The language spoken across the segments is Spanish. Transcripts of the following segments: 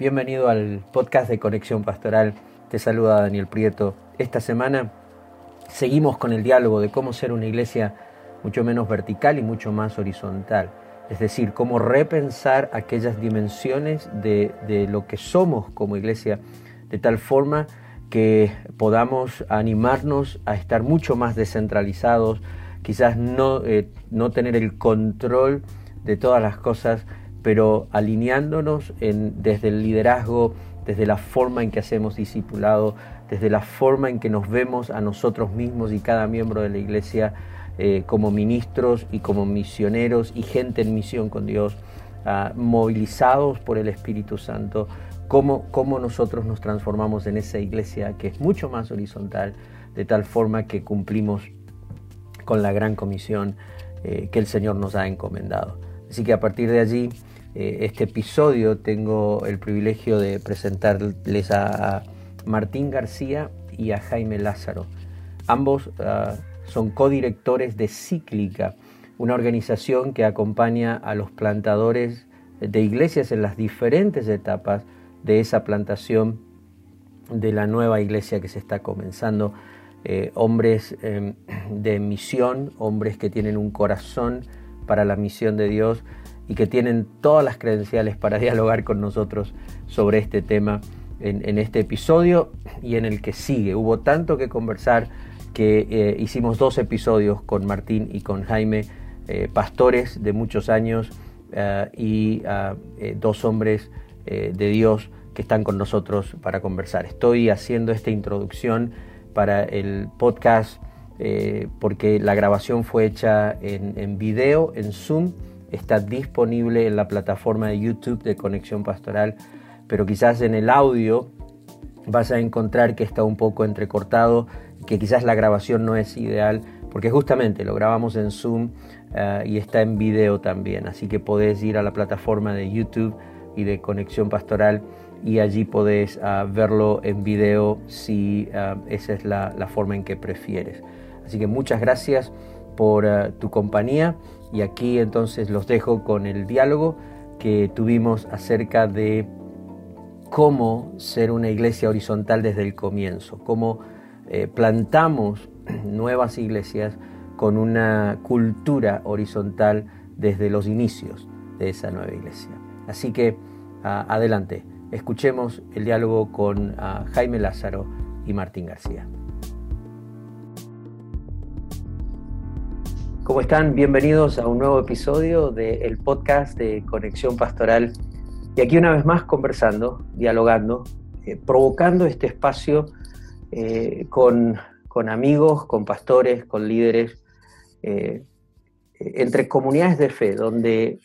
Bienvenido al podcast de Conexión Pastoral. Te saluda Daniel Prieto. Esta semana seguimos con el diálogo de cómo ser una iglesia mucho menos vertical y mucho más horizontal. Es decir, cómo repensar aquellas dimensiones de, lo que somos como iglesia de tal forma que podamos animarnos a estar mucho más descentralizados, quizás no, eh, no tener el control de todas las cosas pero alineándonos en, desde el liderazgo, desde la forma en que hacemos discipulado, desde la forma en que nos vemos a nosotros mismos y cada miembro de la iglesia eh, como ministros y como misioneros y gente en misión con Dios, ah, movilizados por el Espíritu Santo, cómo, cómo nosotros nos transformamos en esa iglesia que es mucho más horizontal, de tal forma que cumplimos con la gran comisión eh, que el Señor nos ha encomendado. Así que a partir de allí, este episodio tengo el privilegio de presentarles a Martín García y a Jaime Lázaro. Ambos ah, son codirectores de Cíclica, una organización que acompaña a los plantadores de iglesias en las diferentes etapas de esa plantación de la nueva iglesia que se está comenzando. Eh, hombres em, de misión, hombres que tienen un corazón para la misión de Dios y que tienen todas las credenciales para dialogar con nosotros sobre este tema en, este episodio y en el que sigue. Hubo tanto que conversar que eh, hicimos dos episodios con Martín y con Jaime, eh, pastores de muchos años eh, y dos hombres de Dios que están con nosotros para conversar. Estoy haciendo esta introducción para el podcast porque la grabación fue hecha en, video, en Zoom, está disponible en la plataforma de YouTube de Conexión Pastoral, pero quizás en el audio vas a encontrar que está un poco entrecortado, que quizás la grabación no es ideal, porque justamente lo grabamos en Zoom eh, y está en video también, así que podés ir a la plataforma de YouTube y de Conexión Pastoral y allí podés ah, verlo en video si ah, esa es la forma en que prefieres. Así que muchas gracias por eh, tu compañía y aquí entonces los dejo con el diálogo que tuvimos acerca de cómo ser una iglesia horizontal desde el comienzo, cómo eh, plantamos nuevas iglesias con una cultura horizontal desde los inicios de esa nueva iglesia. Así que adelante, escuchemos el diálogo con Jaime Lázaro y Martín García. ¿Cómo están? Bienvenidos a un nuevo episodio del podcast de Conexión Pastoral. Y aquí una vez más conversando, dialogando, eh, provocando este espacio eh, con, amigos, con pastores, con líderes, eh, entre comunidades de fe, donde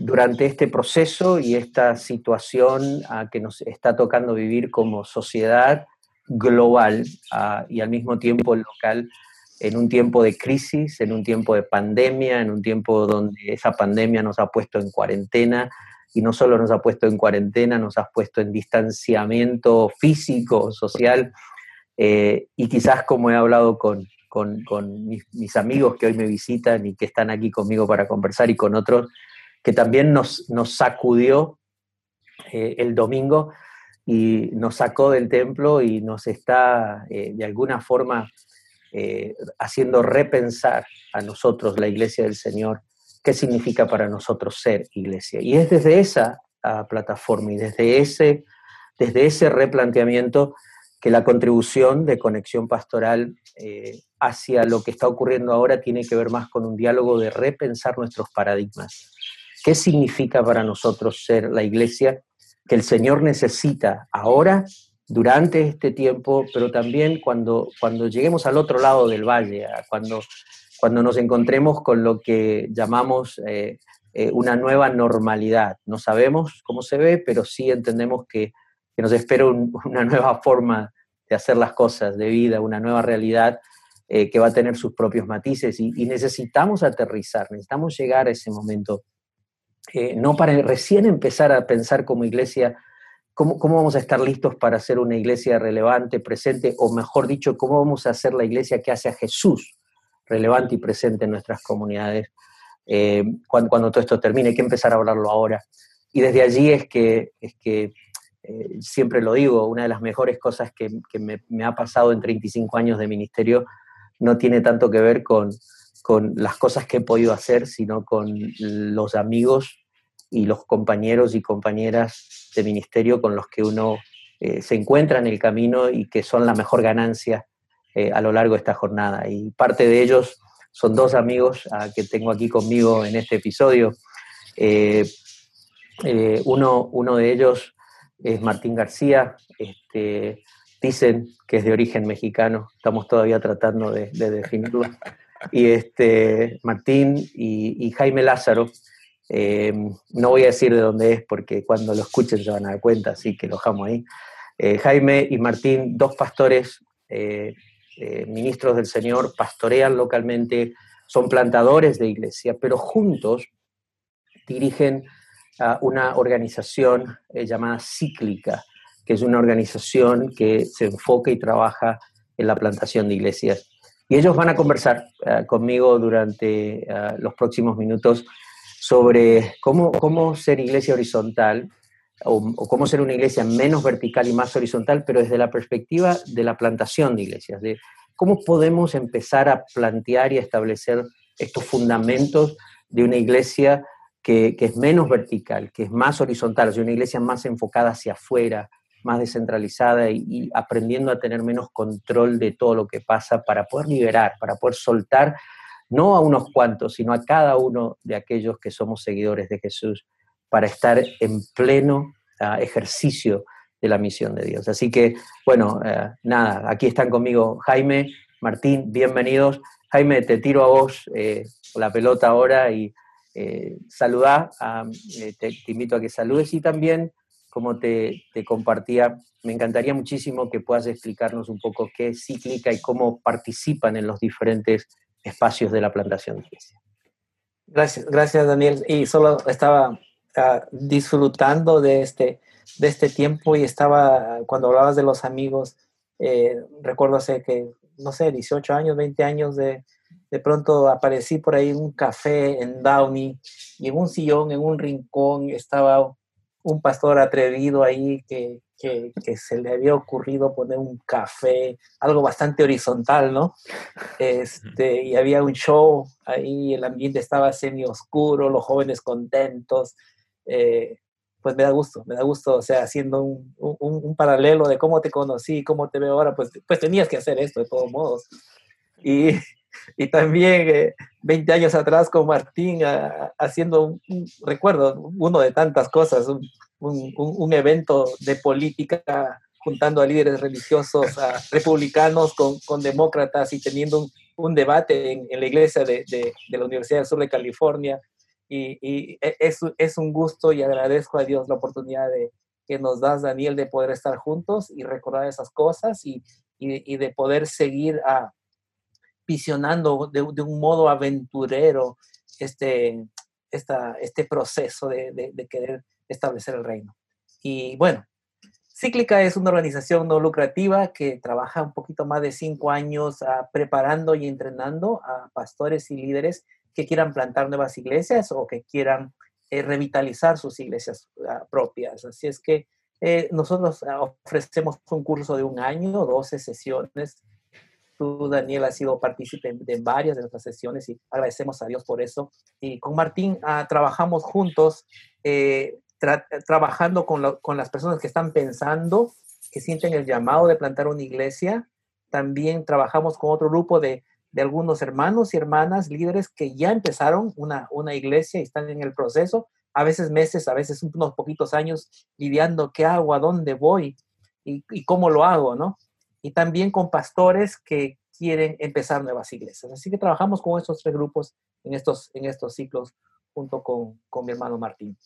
durante este proceso y esta situación a que nos está tocando vivir como sociedad global y al mismo tiempo local, en un tiempo de crisis, en un tiempo de pandemia, en un tiempo donde esa pandemia nos ha puesto en cuarentena y no solo nos ha puesto en cuarentena, nos ha puesto en distanciamiento físico, social, eh, y quizás como he hablado con, mis, amigos que hoy me visitan y que están aquí conmigo para conversar y con otros, que también nos, nos sacudió eh, el domingo y nos sacó del templo y nos está eh, de alguna forma eh, haciendo repensar a nosotros, la iglesia del Señor, qué significa para nosotros ser iglesia. Y es desde esa ah, plataforma y desde ese, desde ese replanteamiento que la contribución de conexión pastoral eh, hacia lo que está ocurriendo ahora tiene que ver más con un diálogo de repensar nuestros paradigmas. ¿Qué significa para nosotros ser la iglesia que el Señor necesita ahora durante este tiempo, pero también cuando, cuando lleguemos al otro lado del valle, cuando, cuando nos encontremos con lo que llamamos eh, eh, una nueva normalidad. No sabemos cómo se ve, pero sí entendemos que, nos espera una nueva forma de hacer las cosas, de vida, una nueva realidad eh, que va a tener sus propios matices y, necesitamos aterrizar, necesitamos llegar a ese momento, no para recién empezar a pensar como iglesia ¿Cómo, vamos a estar listos para ser una iglesia relevante, presente, o mejor dicho, cómo vamos a ser la iglesia que hace a Jesús relevante y presente en nuestras comunidades eh, cuando, todo esto termine? Hay que empezar a hablarlo ahora. y desde allí es que, es que eh, siempre lo digo, una de las mejores cosas que, me, ha pasado en 35 años de ministerio no tiene tanto que ver con, con las cosas que he podido hacer, sino con los amigos y los compañeros y compañeras de ministerio con los que uno eh, se encuentra en el camino y que son la mejor ganancia eh, a lo largo de esta jornada. Y parte de ellos son dos amigos ah, que tengo aquí conmigo en este episodio. Eh, uno, uno de ellos es Martín García, este, dicen que es de origen mexicano, estamos todavía tratando de, definirlo. Y este, Martín y Jaime Lázaro, eh, no voy a decir de dónde es porque cuando lo escuchen se van a dar cuenta, así que lo dejamos ahí. Eh, Jaime y Martín, dos pastores, eh, ministros del Señor, pastorean localmente, son plantadores de iglesia, pero juntos dirigen una organización llamada Cíclica, que es una organización que se enfoca y trabaja en la plantación de iglesias. Y ellos van a conversar conmigo durante los próximos minutos sobre cómo, cómo ser iglesia horizontal o, cómo ser una iglesia menos vertical y más horizontal, pero desde la perspectiva de la plantación de iglesias, de cómo podemos empezar a plantear y establecer estos fundamentos de una iglesia que, es menos vertical, que es más horizontal, o una iglesia más enfocada hacia afuera, más descentralizada y, aprendiendo a tener menos control de todo lo que pasa para poder liberar, para poder soltar no a unos cuantos, sino a cada uno de aquellos que somos seguidores de Jesús, para estar en pleno ah, ejercicio de la misión de Dios. Así que, bueno, eh, nada, aquí están conmigo Jaime, Martín, bienvenidos. Jaime, te tiro a vos eh, la pelota ahora y eh, saludá, eh, te, invito a que saludes y también, como te, te, compartía, me encantaría muchísimo que puedas explicarnos un poco qué es cíclica y cómo participan en los diferentes espacios de la plantación de iglesia. Gracias, gracias Daniel. Y solo estaba ah, disfrutando de este, de este tiempo y estaba, cuando hablabas de los amigos, eh, recuerdo hace que, no sé, 18 años, 20 años de, de pronto aparecí por ahí en un café en Downey y en un sillón, en un rincón, estaba un pastor atrevido ahí que, que, se le había ocurrido poner un café, algo bastante horizontal, ¿no? Este, y había un show ahí, el ambiente estaba semi oscuro, los jóvenes contentos. Eh, pues me da gusto, me da gusto, o sea, haciendo un, un, un, paralelo de cómo te conocí, cómo te veo ahora, pues, pues tenías que hacer esto de todos modos. Y, y también 20 eh, años atrás con Martín haciendo, un, recuerdo, uno de tantas cosas, un, un, evento de política juntando a líderes religiosos, a republicanos con, con demócratas y teniendo un, debate en, en, la iglesia de, de, de, la Universidad del Sur de California. Y, y e, es, es, un gusto y agradezco a Dios la oportunidad de, que nos das, Daniel, de poder estar juntos y recordar esas cosas y, y, y de poder seguir a, visionando de, un modo aventurero este, esta, este proceso de, de, querer establecer el reino. Y bueno, Cíclica es una organización no lucrativa que trabaja un poquito más de cinco años uh, preparando y entrenando a pastores y líderes que quieran plantar nuevas iglesias o que quieran eh, revitalizar sus iglesias uh, propias. Así es que eh, nosotros ofrecemos un curso de un año, 12 sesiones. Tú, Daniel, has sido partícipe de varias de nuestras sesiones y agradecemos a Dios por eso. Y con Martín uh, trabajamos juntos eh, trabajando con, con, las personas que están pensando, que sienten el llamado de plantar una iglesia. También trabajamos con otro grupo de, de algunos hermanos y hermanas, líderes que ya empezaron una, una iglesia y están en el proceso, a veces meses, a veces unos poquitos años, lidiando qué hago, a dónde voy y, y cómo lo hago, ¿no? Y también con pastores que quieren empezar nuevas iglesias. Así que trabajamos con estos tres grupos en estos, en estos ciclos junto con, con mi hermano Martín.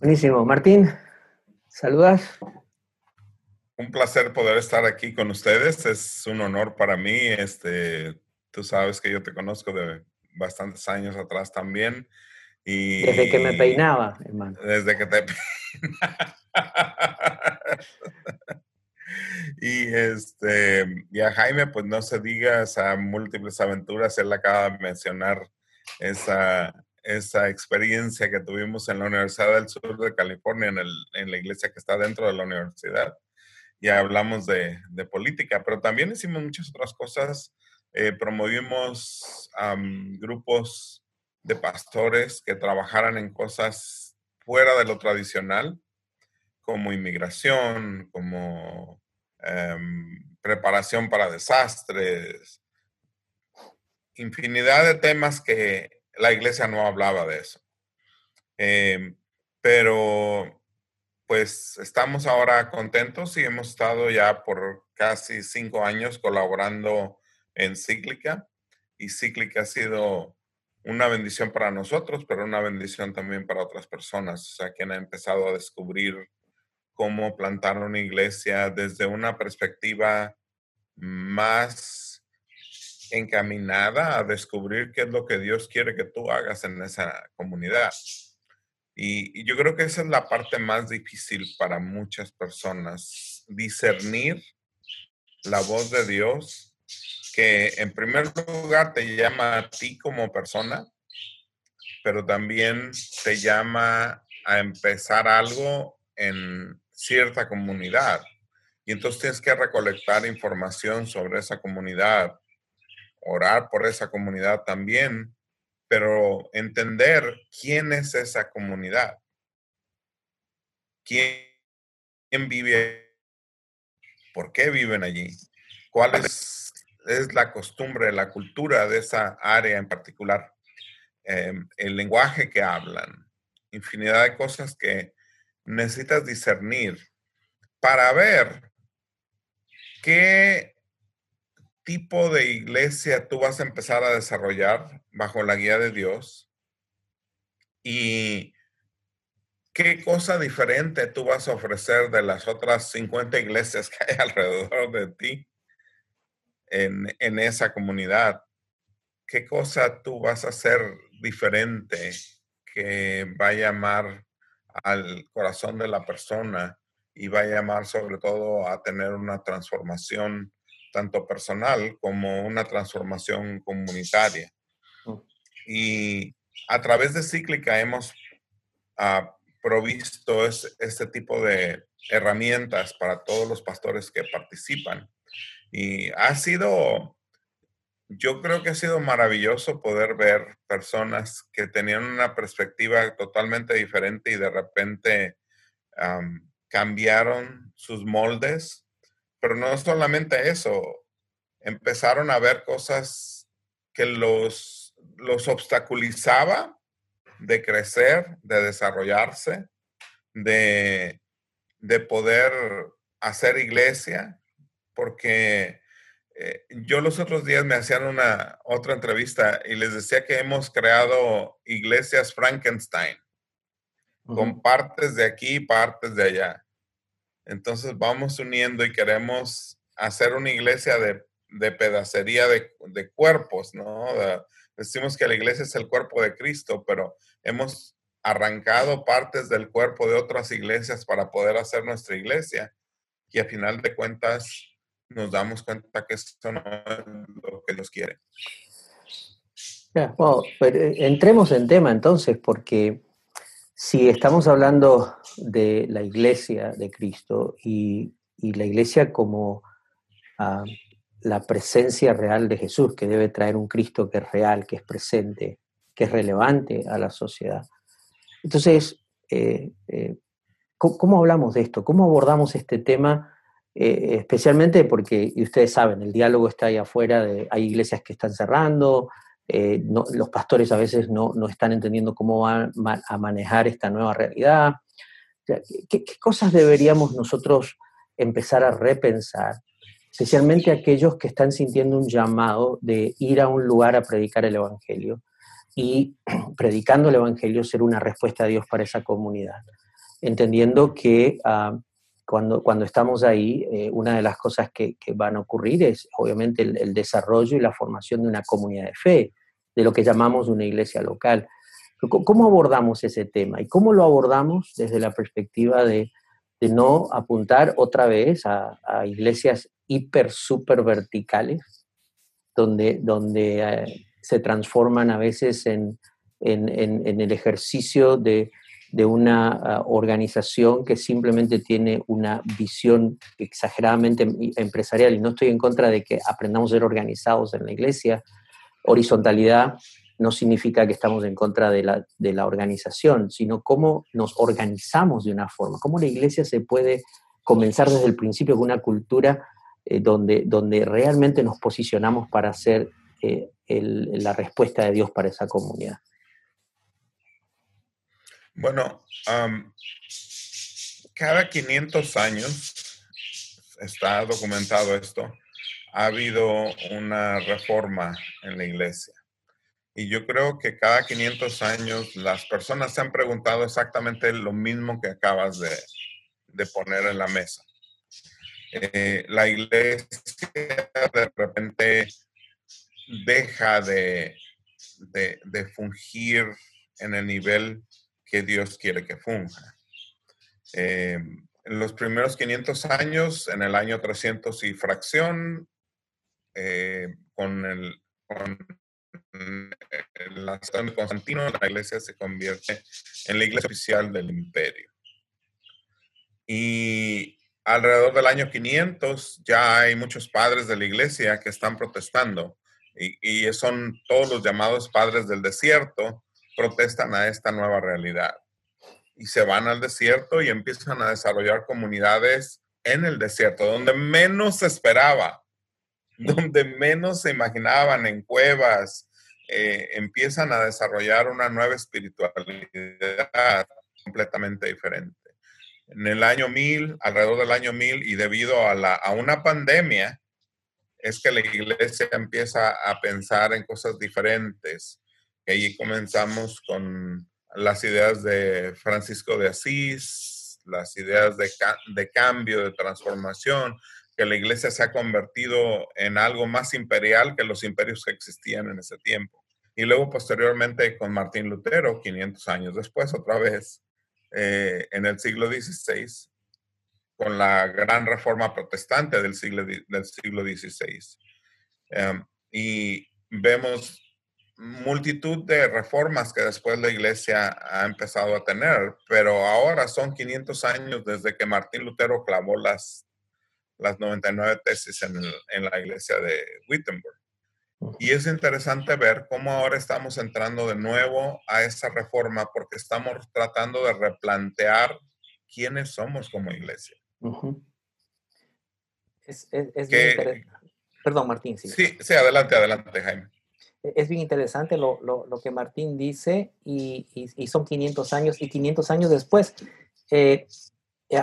Buenísimo. Martín, saludas. Un placer poder estar aquí con ustedes. Es un honor para mí. Este, tú sabes que yo te conozco de bastantes años atrás también. Y desde que me peinaba, hermano. Desde que te y este, y a Jaime, pues no se diga, a múltiples aventuras, él acaba de mencionar esa, esa experiencia que tuvimos en la Universidad del Sur de California, en, el, en la iglesia que está dentro de la universidad. Y hablamos de, de política, pero también hicimos muchas otras cosas. Eh, promovimos grupos de pastores que trabajaran en cosas fuera de lo tradicional, como inmigración, como em, preparación para desastres, infinidad de temas que la iglesia no hablaba de eso. Em, pero pues estamos ahora contentos y hemos estado ya por casi cinco años colaborando en Cíclica y Cíclica ha sido una bendición para nosotros, pero una bendición también para otras personas, o sea, quien ha empezado a descubrir cómo plantar una iglesia desde una perspectiva más encaminada a descubrir qué es lo que Dios quiere que tú hagas en esa comunidad. Y, yo creo que esa es la parte más difícil para muchas personas, discernir la voz de Dios, que en primer lugar te llama a ti como persona, pero también te llama a empezar algo en cierta comunidad. Y entonces tienes que recolectar información sobre esa comunidad, orar por esa comunidad también, pero entender quién es esa comunidad, quién, vive, por qué viven allí, cuál es, la costumbre, la cultura de esa área en particular, em, el lenguaje que hablan, infinidad de cosas que necesitas discernir para ver qué tipo de iglesia tú vas a empezar a desarrollar bajo la guía de Dios y qué cosa diferente tú vas a ofrecer de las otras 50 iglesias que hay alrededor de ti en, en esa comunidad. ¿Qué cosa tú vas a hacer diferente que va a llamar al corazón de la persona y va a llamar sobre todo a tener una transformación tanto personal como una transformación comunitaria. Y a través de Cíclica hemos ah, provisto este tipo de herramientas para todos los pastores que participan. Y ha sido, yo creo que ha sido maravilloso poder ver personas que tenían una perspectiva totalmente diferente y de repente cambiaron sus moldes. Pero no solamente eso, empezaron a ver cosas que los, los obstaculizaba de crecer, de desarrollarse, de, de poder hacer iglesia, porque eh, yo los otros días me hacían una otra entrevista y les decía que hemos creado iglesias Frankenstein, con partes de aquí y partes de allá. Entonces vamos uniendo y queremos hacer una iglesia de, pedacería de, cuerpos, ¿no? decimos que la iglesia es el cuerpo de Cristo, pero hemos arrancado partes del cuerpo de otras iglesias para poder hacer nuestra iglesia y a final de cuentas nos damos cuenta que eso no es lo que Dios quiere. eh, entremos en tema entonces, porque si estamos hablando de la iglesia de Cristo y, la iglesia como ah, la presencia real de Jesús, que debe traer un Cristo que es real, que es presente, que es relevante a la sociedad. Entonces, eh, eh, ¿cómo, hablamos de esto? ¿Cómo abordamos este tema? Eh, especialmente porque, ustedes saben, el diálogo está ahí afuera, de, hay iglesias que están cerrando, eh, los pastores a veces no, están entendiendo cómo van a manejar esta nueva realidad. ¿qué, cosas deberíamos nosotros empezar a repensar? Especialmente aquellos que están sintiendo un llamado de ir a un lugar a predicar el Evangelio y predicando el Evangelio ser una respuesta a Dios para esa comunidad. Entendiendo que ah, cuando, cuando estamos ahí, eh, una de las cosas que, van a ocurrir es obviamente el, desarrollo y la formación de una comunidad de fe de lo que llamamos una iglesia local. ¿Cómo abordamos ese tema? ¿Y cómo lo abordamos desde la perspectiva de, no apuntar otra vez a, iglesias hiper, super verticales, donde, donde eh, se transforman a veces en, en, el ejercicio de, una ah, organización que simplemente tiene una visión exageradamente empresarial. Y no estoy en contra de que aprendamos a ser organizados en la iglesia. Horizontalidad no significa que estamos en contra de la, de la organización, sino cómo nos organizamos de una forma, cómo la iglesia se puede comenzar desde el principio con una cultura eh, donde, donde realmente nos posicionamos para ser eh, la respuesta de Dios para esa comunidad. Bueno, cada 500 años, está documentado esto, ha habido una reforma en la iglesia. Y yo creo que cada 500 años las personas se han preguntado exactamente lo mismo que acabas de, poner en la mesa. Eh, la iglesia de repente deja de, de fungir en el nivel que Dios quiere que funja. Eh, en los primeros 500 años, en el año 300 y fracción, eh, con, el, con la de Constantino, la iglesia se convierte en la iglesia oficial del imperio. Y alrededor del año 500 ya hay muchos padres de la iglesia que están protestando y, y son todos los llamados padres del desierto, protestan a esta nueva realidad y se van al desierto y empiezan a desarrollar comunidades en el desierto, donde menos se esperaba, donde menos se imaginaban, en cuevas, eh, empiezan a desarrollar una nueva espiritualidad completamente diferente. En el año 1000, alrededor del año 1000, y debido a, la, a una pandemia, es que la iglesia empieza a pensar en cosas diferentes Allí comenzamos con las ideas de Francisco de Asís, las ideas de, de cambio, de transformación, que la iglesia se ha convertido en algo más imperial que los imperios que existían en ese tiempo. Y luego posteriormente con Martín Lutero, 500 años después, otra vez, eh, en el siglo XVI, con la gran reforma protestante del siglo, del siglo XVI. Em, y vemos multitud de reformas que después la iglesia ha empezado a tener, pero ahora son 500 años desde que Martín Lutero clavó las, las 99 tesis en, en la iglesia de Wittenberg. Y es interesante ver cómo ahora estamos entrando de nuevo a esa reforma porque estamos tratando de replantear quiénes somos como iglesia. es, Perdón, Martín. Sí. sí, sí, adelante, adelante, Jaime es bien interesante lo, que Martín dice y, son 500 años y 500 años después. Eh,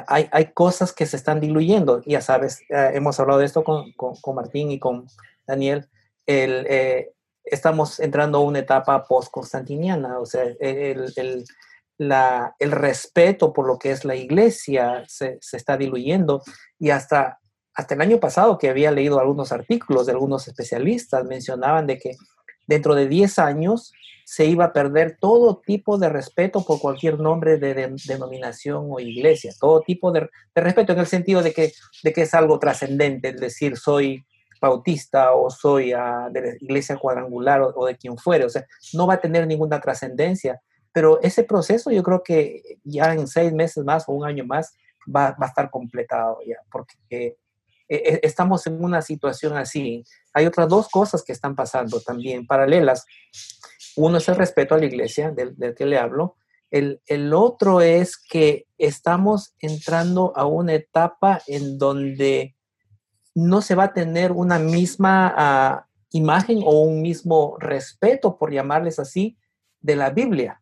hay, cosas que se están diluyendo. Ya sabes, eh, hemos hablado de esto con, Martín y con Daniel. Eh, estamos entrando a una etapa post-constantiniana, o sea, el, el, respeto por lo que es la iglesia se, se, está diluyendo y hasta, hasta el año pasado que había leído algunos artículos de algunos especialistas mencionaban de que dentro de 10 años se iba a perder todo tipo de respeto por cualquier nombre de, denominación o iglesia, todo tipo de, respeto en el sentido de que, de que es algo trascendente, es decir, soy bautista o soy ah, de la iglesia cuadrangular o, de quien fuere, o sea, no va a tener ninguna trascendencia, pero ese proceso yo creo que ya en seis meses más o un año más va, va a estar completado ya, porque e, e, estamos en una situación así. Hay otras dos cosas que están pasando también paralelas. Uno es el respeto a la iglesia, del, que le hablo. El, otro es que estamos entrando a una etapa en donde no se va a tener una misma ah, imagen o un mismo respeto, por llamarles así, de la Biblia.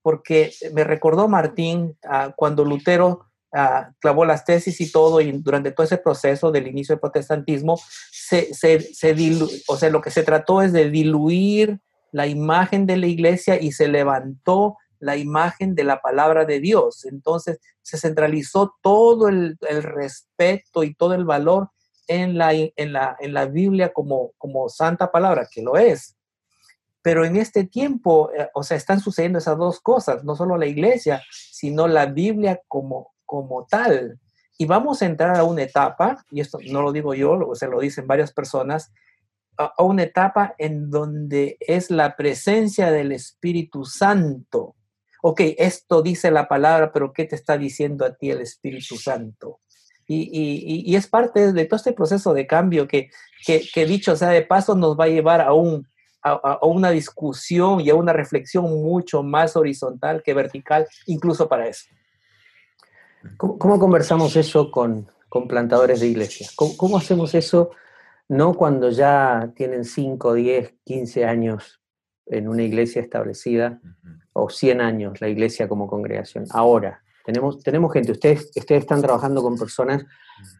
Porque me recordó Martín ah, cuando Lutero Ah, clavó las tesis y todo, y durante todo ese proceso del inicio del protestantismo, se, se, o sea, lo que se trató es de diluir la imagen de la iglesia y se levantó la imagen de la palabra de Dios. Entonces se centralizó todo el, el respeto y todo el valor en la, en la, en la Biblia como, como santa palabra, que lo es. Pero en este tiempo, eh, o sea, están sucediendo esas dos cosas, no solo la iglesia, sino la Biblia como, como tal. Y vamos a entrar a una etapa, y esto no lo digo yo, se lo dicen varias personas, a, una etapa en donde es la presencia del Espíritu Santo. Ok, esto dice la palabra, pero ¿qué te está diciendo a ti el Espíritu Santo? Y, es parte de todo este proceso de cambio que, que, dicho sea de paso, nos va a llevar a, un, a, una discusión y a una reflexión mucho más horizontal que vertical, incluso para eso. ¿Cómo, conversamos eso con, con, plantadores de iglesias? ¿Cómo, ¿Cómo, hacemos eso no cuando ya tienen 5, 10, 15 años en una iglesia establecida o 100 años la iglesia como congregación? Ahora, tenemos, tenemos gente, ustedes, ustedes están trabajando con personas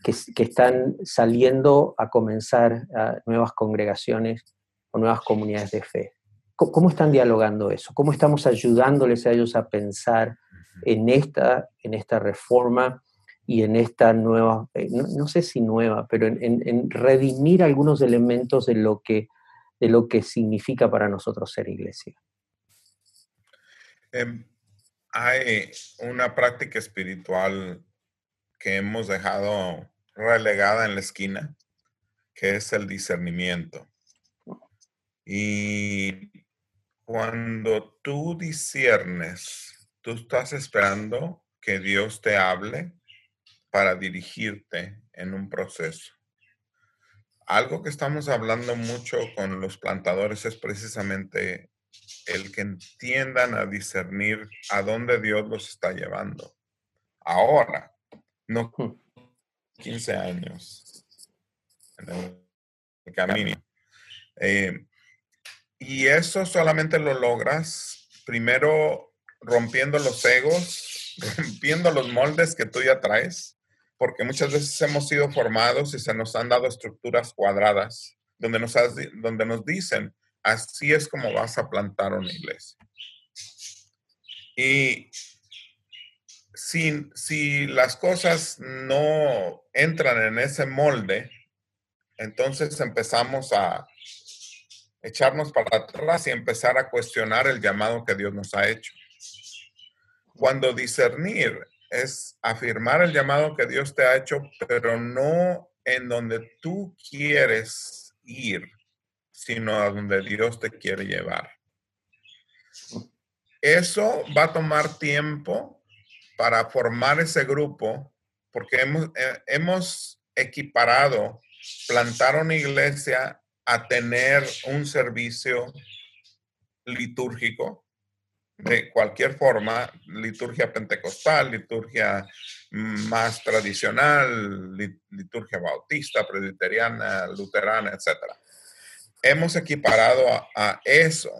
que, que están saliendo a comenzar nuevas congregaciones o nuevas comunidades de fe. ¿Cómo, están dialogando eso? ¿Cómo estamos ayudándoles a ellos a pensar en esta, en esta reforma y en esta nueva, eh, no, sé si nueva, pero en, redimir algunos elementos de lo, que, de lo que significa para nosotros ser iglesia? Em, hay una práctica espiritual que hemos dejado relegada en la esquina, que es el discernimiento. Y cuando tú disiernes, tú estás esperando que Dios te hable para dirigirte en un proceso. Algo que estamos hablando mucho con los plantadores es precisamente el que entiendan a discernir a dónde Dios los está llevando. Ahora, no 15 años en el camino. Eh, y eso solamente lo logras primero rompiendo los egos, rompiendo los moldes que tú ya traes, porque muchas veces hemos sido formados y se nos han dado estructuras cuadradas, donde nos, donde nos dicen, así es como vas a plantar una iglesia. Y si, si las cosas no entran en ese molde, entonces empezamos a echarnos para atrás y empezar a cuestionar el llamado que Dios nos ha hecho. Cuando discernir es afirmar el llamado que Dios te ha hecho, pero no en donde tú quieres ir, sino a donde Dios te quiere llevar. Eso va a tomar tiempo para formar ese grupo, porque hemos, eh, hemos equiparado plantar una iglesia a tener un servicio litúrgico de cualquier forma, liturgia pentecostal, liturgia más tradicional, liturgia bautista, presbiteriana, luterana, etc. Hemos equiparado a, eso,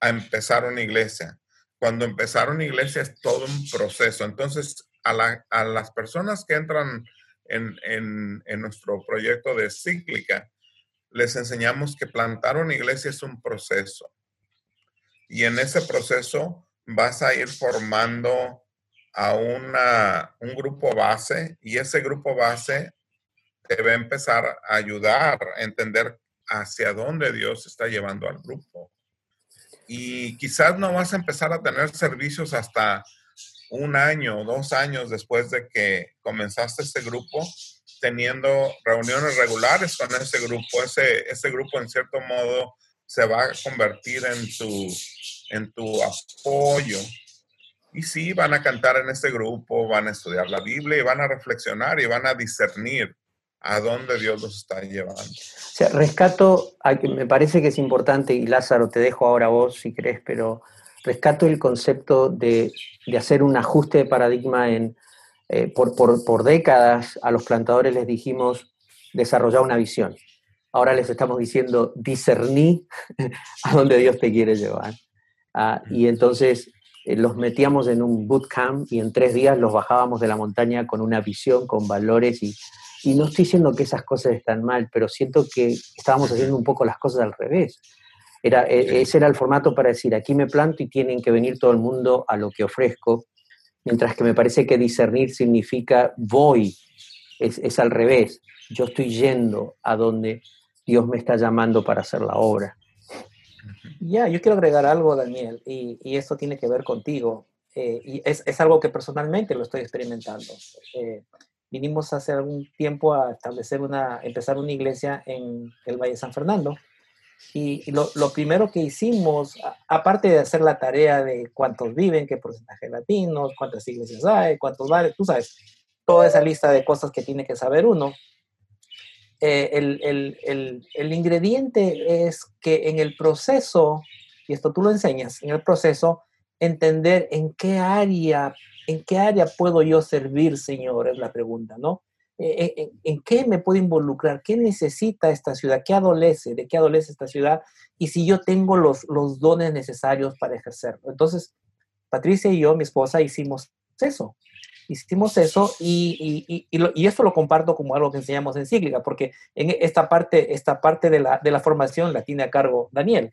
a empezar una iglesia. Cuando empezar una iglesia es todo un proceso. Entonces, a, las personas que entran en, en nuestro proyecto de cíclica, les enseñamos que plantar una iglesia es un proceso y en ese proceso vas a ir formando a una, un grupo base y ese grupo base te va a empezar a ayudar a entender hacia dónde Dios está llevando al grupo. Y quizás no vas a empezar a tener servicios hasta un año, dos años después de que comenzaste ese grupo, teniendo reuniones regulares con ese grupo. Ese, ese grupo, en cierto modo, se va a convertir en tu, en tu apoyo. Y sí, van a cantar en este grupo, van a estudiar la Biblia y van a reflexionar y van a discernir a dónde Dios los está llevando. O sea, rescato, me parece que es importante, y Lázaro, te dejo ahora vos si crees, pero rescato el concepto de, de hacer un ajuste de paradigma en, eh, por, por, por décadas a los plantadores les dijimos desarrollar una visión. Ahora les estamos diciendo discerní a dónde Dios te quiere llevar. Ah, y entonces eh, los metíamos en un bootcamp y en tres días los bajábamos de la montaña con una visión, con valores y, y no estoy diciendo que esas cosas están mal, pero siento que estábamos haciendo un poco las cosas al revés. Era, e, ese era el formato para decir, aquí me planto y tienen que venir todo el mundo a lo que ofrezco, mientras que me parece que discernir significa voy, es, es al revés, yo estoy yendo a donde Dios me está llamando para hacer la obra. Ya, yo quiero agregar algo, Daniel, y, y esto tiene que ver contigo. Eh, y es, es, algo que personalmente lo estoy experimentando. Eh, vinimos hace algún tiempo a establecer una, empezar una iglesia en el Valle de San Fernando. Y, lo, lo, primero que hicimos, aparte de hacer la tarea de cuántos viven, qué porcentaje de latinos, cuántas iglesias hay, cuántos bares, tú sabes, toda esa lista de cosas que tiene que saber uno, eh, el, el, el, el, ingrediente es que en el proceso, y esto tú lo enseñas, en el proceso, entender en qué área, en qué área puedo yo servir, Señor, es la pregunta, ¿no? Eh, eh, ¿En, qué me puedo involucrar? ¿Qué necesita esta ciudad? ¿Qué adolece? ¿De qué adolece esta ciudad? Y si yo tengo los, los dones necesarios para ejercerlo. Entonces, Patricia y yo, mi esposa, hicimos eso hicimos eso y, y, y, esto lo comparto como algo que enseñamos en Cíclica, porque en esta parte, esta parte de, la, de la formación la tiene a cargo Daniel,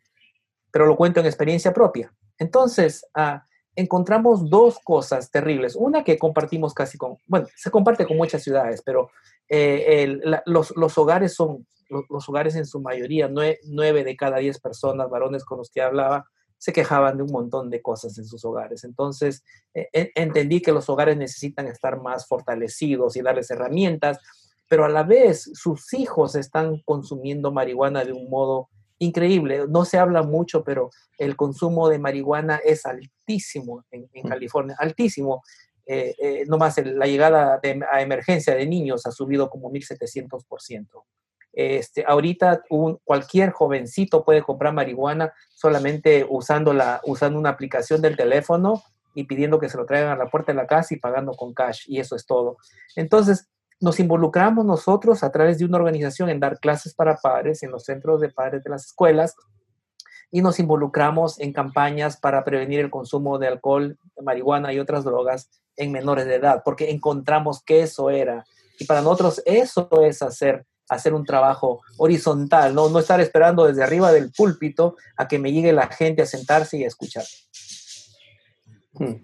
pero lo cuento en experiencia propia. Entonces, ah, encontramos dos cosas terribles. Una que compartimos casi con, bueno, se comparte con muchas ciudades, pero eh, los, los, hogares son, los, los, hogares en su mayoría, nueve, nueve de cada diez personas, varones con los que hablaba, se quejaban de un montón de cosas en sus hogares. Entonces, e, entendí que los hogares necesitan estar más fortalecidos y darles herramientas, pero a la vez sus hijos están consumiendo marihuana de un modo increíble. No se habla mucho, pero el consumo de marihuana es altísimo en, mm. California, altísimo. Eh, eh, no más la llegada a emergencia de niños ha subido como 1.700%. Este, ahorita cualquier jovencito puede comprar marihuana solamente usando, la, usando una aplicación del teléfono y pidiendo que se lo traigan a la puerta de la casa y pagando con cash, y eso es todo. Entonces, nos involucramos nosotros a través de una organización en dar clases para padres en los centros de padres de las escuelas y nos involucramos en campañas para prevenir el consumo de alcohol, marihuana y otras drogas en menores de edad, porque encontramos que eso era. Y para nosotros eso es hacer hacer un trabajo horizontal, ¿no? no estar esperando desde arriba del púlpito a que me llegue la gente a sentarse y a escuchar. Hmm.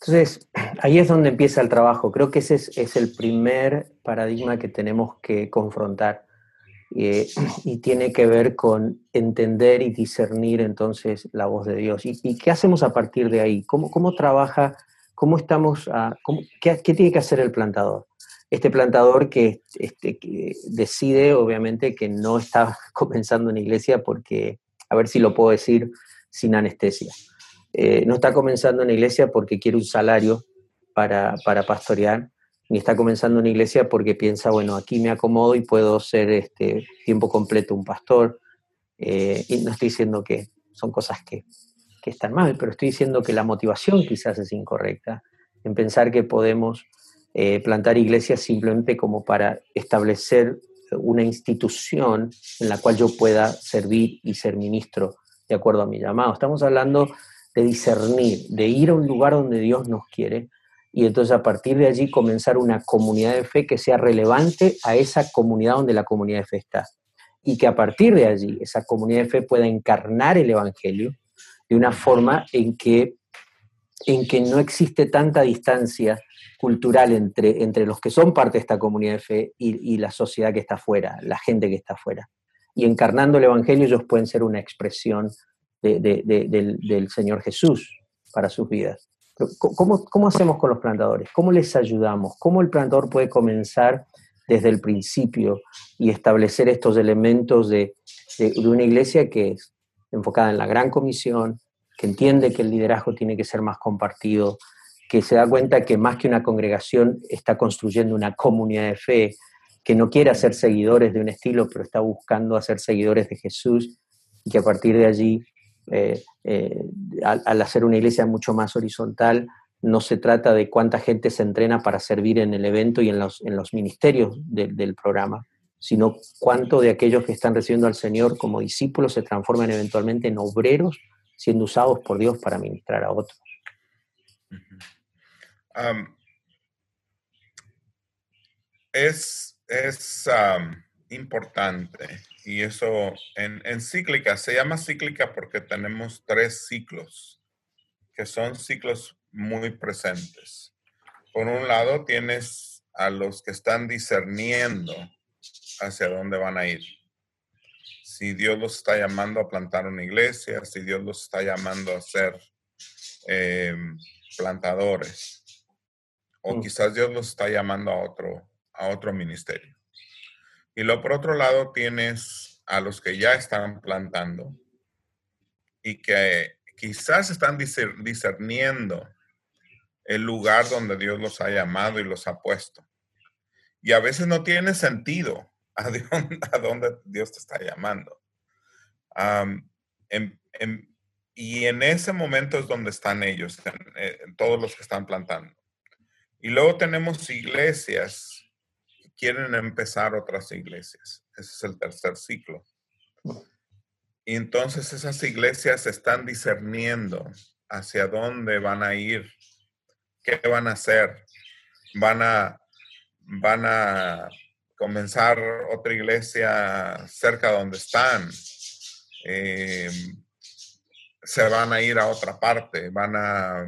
Entonces, ahí es donde empieza el trabajo. Creo que ese es, el primer paradigma que tenemos que confrontar eh, y tiene que ver con entender y discernir entonces la voz de Dios. ¿Y, qué hacemos a partir de ahí? ¿Cómo, cómo trabaja? ¿Cómo estamos? Qué, qué, tiene que hacer el plantador? Este plantador que, este, que decide, obviamente, que no está comenzando una iglesia porque, a ver si lo puedo decir sin anestesia, eh, no está comenzando una iglesia porque quiere un salario para, para, pastorear, ni está comenzando una iglesia porque piensa, bueno, aquí me acomodo y puedo ser este, tiempo completo un pastor. Eh, y no estoy diciendo que son cosas que, que están mal, pero estoy diciendo que la motivación quizás es incorrecta en pensar que podemos eh, plantar iglesias simplemente como para establecer una institución en la cual yo pueda servir y ser ministro de acuerdo a mi llamado. Estamos hablando de discernir, de ir a un lugar donde Dios nos quiere y entonces a partir de allí comenzar una comunidad de fe que sea relevante a esa comunidad donde la comunidad de fe está. Y que a partir de allí esa comunidad de fe pueda encarnar el Evangelio de una forma en que, en que no existe tanta distancia cultural entre, entre los que son parte de esta comunidad de fe y, la sociedad que está afuera, la gente que está afuera. Y encarnando el Evangelio ellos pueden ser una expresión del, Señor Jesús para sus vidas. ¿Cómo, ¿Cómo hacemos con los plantadores? ¿Cómo les ayudamos? ¿Cómo el plantador puede comenzar desde el principio y establecer estos elementos de, una iglesia que es enfocada en la gran comisión, que entiende que el liderazgo tiene que ser más compartido, que se da cuenta que más que una congregación está construyendo una comunidad de fe, que no quiere ser seguidores de un estilo, pero está buscando hacer seguidores de Jesús y que a partir de allí, eh, eh, al, hacer una iglesia mucho más horizontal, no se trata de cuánta gente se entrena para servir en el evento y en los, en los ministerios del programa, sino cuánto de aquellos que están recibiendo al Señor como discípulos se transforman eventualmente en obreros siendo usados por Dios para ministrar a otros es es importante y eso en, en cíclica, se llama cíclica porque tenemos tres ciclos que son ciclos muy presentes. Por un lado tienes a los que están discerniendo hacia dónde van a ir. Si Dios los está llamando a plantar una iglesia, si Dios los está llamando a ser em, plantadores o mm. quizás Dios los está llamando a otro, a otro ministerio. Y luego por otro lado tienes a los que ya están plantando y que quizás están discerniendo el lugar donde Dios los ha llamado y los ha puesto. Y a veces no tiene sentido a, dónde Dios te está llamando. y en ese momento es donde están ellos, todos los que están plantando. Y luego tenemos iglesias que quieren empezar otras iglesias. Ese es el tercer ciclo. Y entonces esas iglesias están discerniendo hacia dónde van a ir, qué van a hacer. Van a, van a comenzar otra iglesia cerca donde están. Eh, se van a ir a otra parte, van a,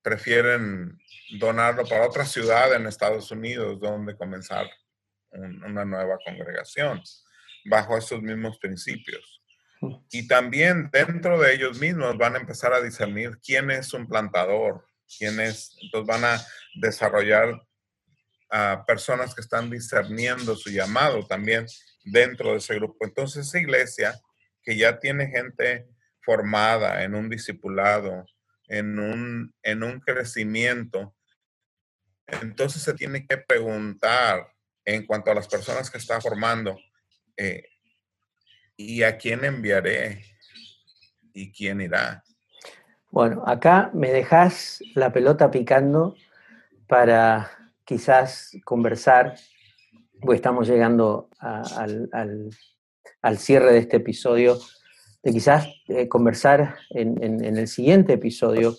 prefieren donarlo para otra ciudad en Estados Unidos donde comenzar una nueva congregación bajo esos mismos principios. Y también dentro de ellos mismos van a empezar a discernir quién es un plantador, quién es, entonces van a desarrollar a personas que están discerniendo su llamado también dentro de ese grupo. Entonces esa iglesia que ya tiene gente formada en un discipulado, en un, en un crecimiento, entonces se tiene que preguntar en cuanto a las personas que está formando, eh, ¿y a quién enviaré? ¿Y quién irá? Bueno, acá me dejas la pelota picando para quizás conversar, pues estamos llegando al, cierre de este episodio, de quizás eh, conversar en, el siguiente episodio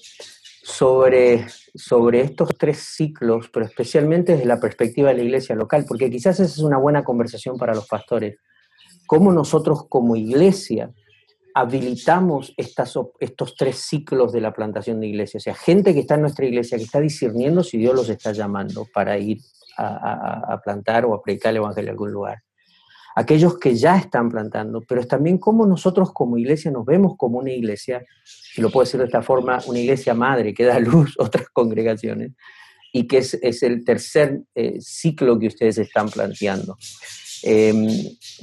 sobre, sobre estos tres ciclos, pero especialmente desde la perspectiva de la iglesia local, porque quizás esa es una buena conversación para los pastores. Cómo nosotros como iglesia habilitamos estas, estos tres ciclos de la plantación de iglesia. O sea, gente que está en nuestra iglesia, que está discerniendo si Dios los está llamando para ir a, plantar o a predicar el Evangelio en algún lugar. Aquellos que ya están plantando, pero es también cómo nosotros como iglesia nos vemos como una iglesia, si lo puedo decir de esta forma, una iglesia madre que da luz a otras congregaciones y que es, el tercer eh, ciclo que ustedes están planteando. Em,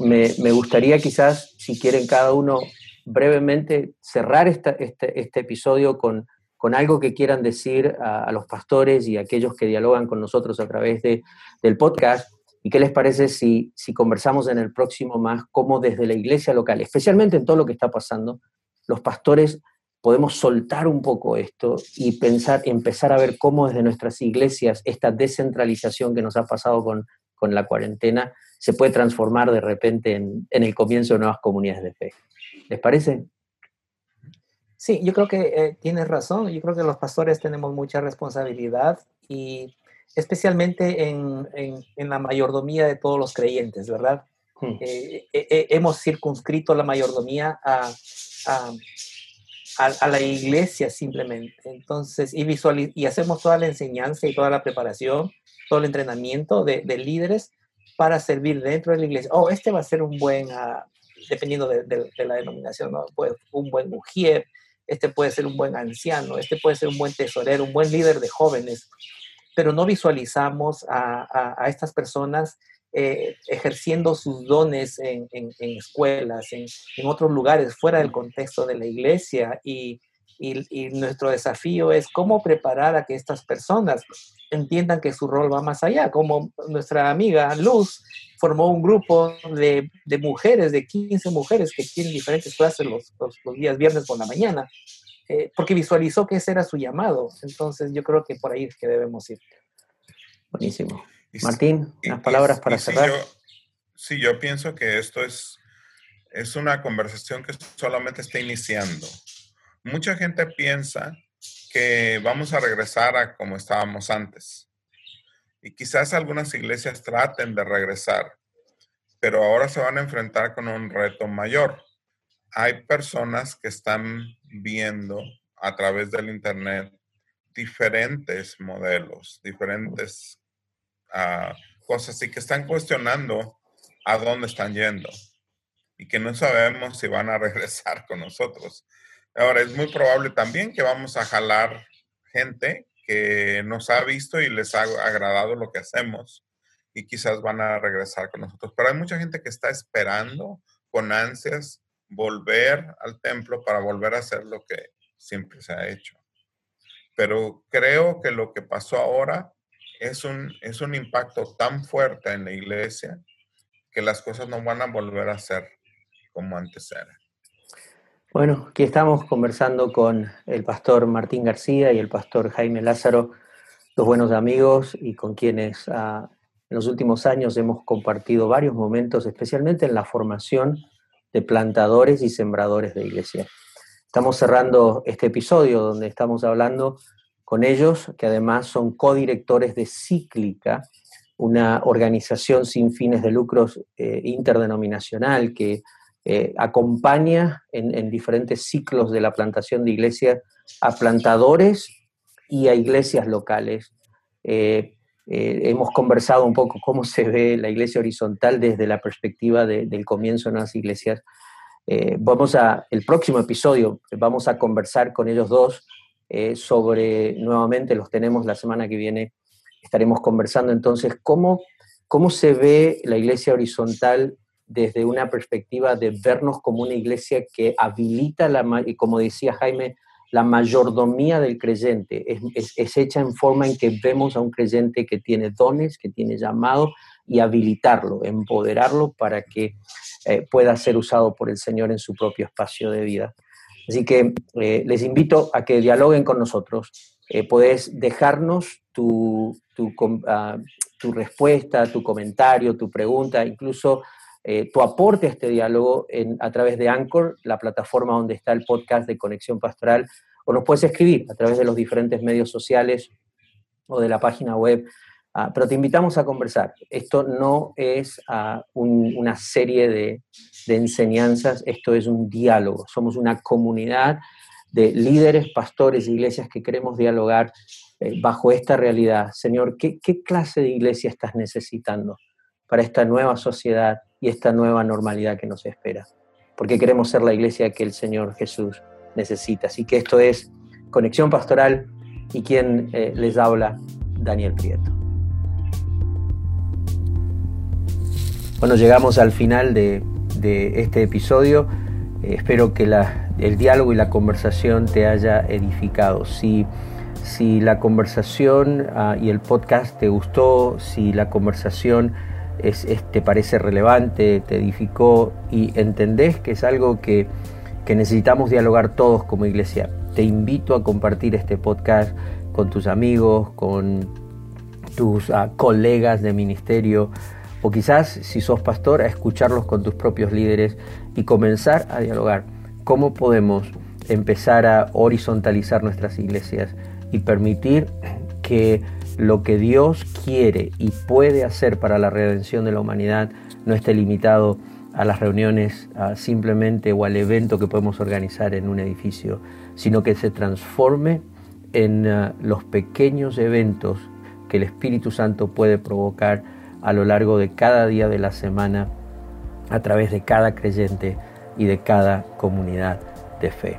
me, me, gustaría quizás, si quieren cada uno brevemente cerrar este, este, episodio con, con, algo que quieran decir a, los pastores y a aquellos que dialogan con nosotros a través de, del podcast. ¿Y qué les parece si, conversamos en el próximo más cómo desde la iglesia local, especialmente en todo lo que está pasando, los pastores podemos soltar un poco esto y pensar, empezar a ver cómo desde nuestras iglesias esta descentralización que nos ha pasado con, la cuarentena se puede transformar de repente en, en el comienzo de nuevas comunidades de fe. ¿Les parece? Sí, yo creo que eh, tienes razón. Yo creo que los pastores tenemos mucha responsabilidad y especialmente en, en, la mayordomía de todos los creyentes, ¿verdad? Hmm. Eh, eh, hemos circunscrito la mayordomía a, a, a, la iglesia simplemente. Entonces, y, y hacemos toda la enseñanza y toda la preparación, todo el entrenamiento de, de líderes para servir dentro de la iglesia. Oh, este va a ser un buen uh, dependiendo de, la denominación, ¿no? Puede, un buen mujer, este puede ser un buen anciano, este puede ser un buen tesorero, un buen líder de jóvenes, pero no visualizamos a, estas personas eh, ejerciendo sus dones en, escuelas, en, en, otros lugares, fuera del contexto de la iglesia. Y, y, nuestro desafío es cómo preparar a que estas personas entiendan que su rol va más allá. Como nuestra amiga Luz formó un grupo de, de mujeres, de 15 mujeres que tienen diferentes clases los, los, días viernes por la mañana, eh, porque visualizó que ese era su llamado. Entonces yo creo que por ahí es que debemos ir. Buenísimo. Martín, unas palabras para cerrar. sí, yo pienso que esto es, es una conversación que solamente está iniciando mucha gente piensa que vamos a regresar a como estábamos antes. Y quizás algunas iglesias traten de regresar, pero ahora se van a enfrentar con un reto mayor. Hay personas que están viendo a través del Internet diferentes modelos, diferentes ah, cosas y que están cuestionando a dónde están yendo y que no sabemos si van a regresar con nosotros. Ahora, es muy probable también que vamos a jalar gente que nos ha visto y les ha agradado lo que hacemos y quizás van a regresar con nosotros. Pero hay mucha gente que está esperando con ansias volver al templo para volver a hacer lo que siempre se ha hecho. Pero creo que lo que pasó ahora es un, es un impacto tan fuerte en la iglesia que las cosas no van a volver a ser como antes eran. Bueno, aquí estamos conversando con el pastor Martín García y el pastor Jaime Lázaro, dos buenos amigos y con quienes ah, en los últimos años hemos compartido varios momentos, especialmente en la formación de plantadores y sembradores de iglesia. Estamos cerrando este episodio donde estamos hablando con ellos, que además son codirectores de Cíclica, una organización sin fines de lucros eh, interdenominacional que eh, acompaña en, diferentes ciclos de la plantación de iglesias a plantadores y a iglesias locales. Eh, eh, hemos conversado un poco cómo se ve la iglesia horizontal desde la perspectiva del comienzo de las iglesias. vamos a, el próximo episodio, vamos a conversar con ellos dos sobre, nuevamente los tenemos la semana que viene, estaremos conversando entonces cómo, cómo se ve la iglesia horizontal desde una perspectiva de vernos como una iglesia que habilita, la, como decía Jaime, la mayordomía del creyente. Es, hecha en forma en que vemos a un creyente que tiene dones, que tiene llamado, y habilitarlo, empoderarlo para que eh, pueda ser usado por el Señor en su propio espacio de vida. Así que eh, les invito a que dialoguen con nosotros. Eh, podés dejarnos tu, tu, ah, tu respuesta, tu comentario, tu pregunta, incluso eh, tu aporte a este diálogo a través de Anchor, la plataforma donde está el podcast de Conexión Pastoral, o nos puedes escribir a través de los diferentes medios sociales o de la página web. Ah, pero te invitamos a conversar. Esto no es ah, una serie de, enseñanzas, esto es un diálogo. Somos una comunidad de líderes, pastores, iglesias que queremos dialogar eh, bajo esta realidad. Señor, ¿qué, ¿qué clase de iglesia estás necesitando para esta nueva sociedad y esta nueva normalidad que nos espera, porque queremos ser la iglesia que el Señor Jesús necesita. Así que esto es Conexión Pastoral y quien eh, les habla, Daniel Prieto. Bueno, llegamos al final de, este episodio. Eh, espero que el diálogo y la conversación te haya edificado. Si, si la conversación ah, y el podcast te gustó, si la conversación te parece relevante, te edificó y entendés que es algo que, necesitamos dialogar todos como iglesia. Te invito a compartir este podcast con tus amigos, con tus ah, colegas de ministerio o quizás si sos pastor a escucharlos con tus propios líderes y comenzar a dialogar. ¿Cómo podemos empezar a horizontalizar nuestras iglesias y permitir que lo que Dios quiere y puede hacer para la redención de la humanidad no esté limitado a las reuniones simplemente o al evento que podemos organizar en un edificio, sino que se transforme en uh, los pequeños eventos que el Espíritu Santo puede provocar a lo largo de cada día de la semana a través de cada creyente y de cada comunidad de fe.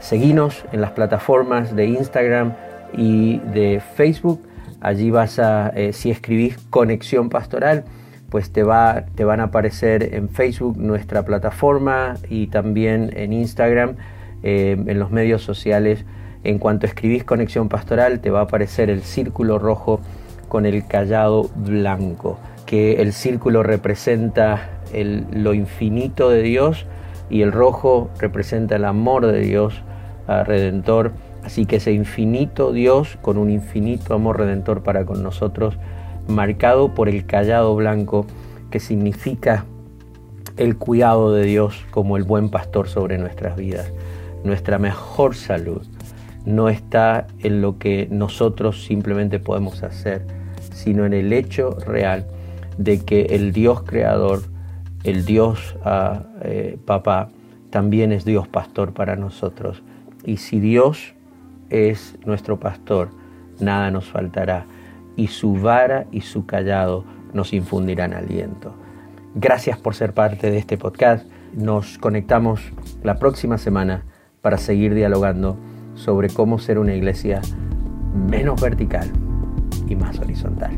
Seguinos en las plataformas de Instagram y de Facebook Allí vas a, eh, si escribís conexión pastoral, pues te, va, te van a aparecer en Facebook nuestra plataforma y también en Instagram, eh, en los medios sociales. En cuanto escribís conexión pastoral, te va a aparecer el círculo rojo con el callado blanco, que el círculo representa lo infinito de Dios y el rojo representa el amor de Dios ah, redentor Así que ese infinito Dios con un infinito amor redentor para con nosotros, marcado por el callado blanco que significa el cuidado de Dios como el buen pastor sobre nuestras vidas. Nuestra mejor salud no está en lo que nosotros simplemente podemos hacer, sino en el hecho real de que el Dios creador, el Dios ah, eh, papá, también es Dios pastor para nosotros. Y si Dios es nuestro pastor, nada nos faltará, y su vara y su callado nos infundirán aliento. Gracias por ser parte de este podcast. Nos conectamos la próxima semana para seguir dialogando sobre cómo ser una iglesia menos vertical y más horizontal.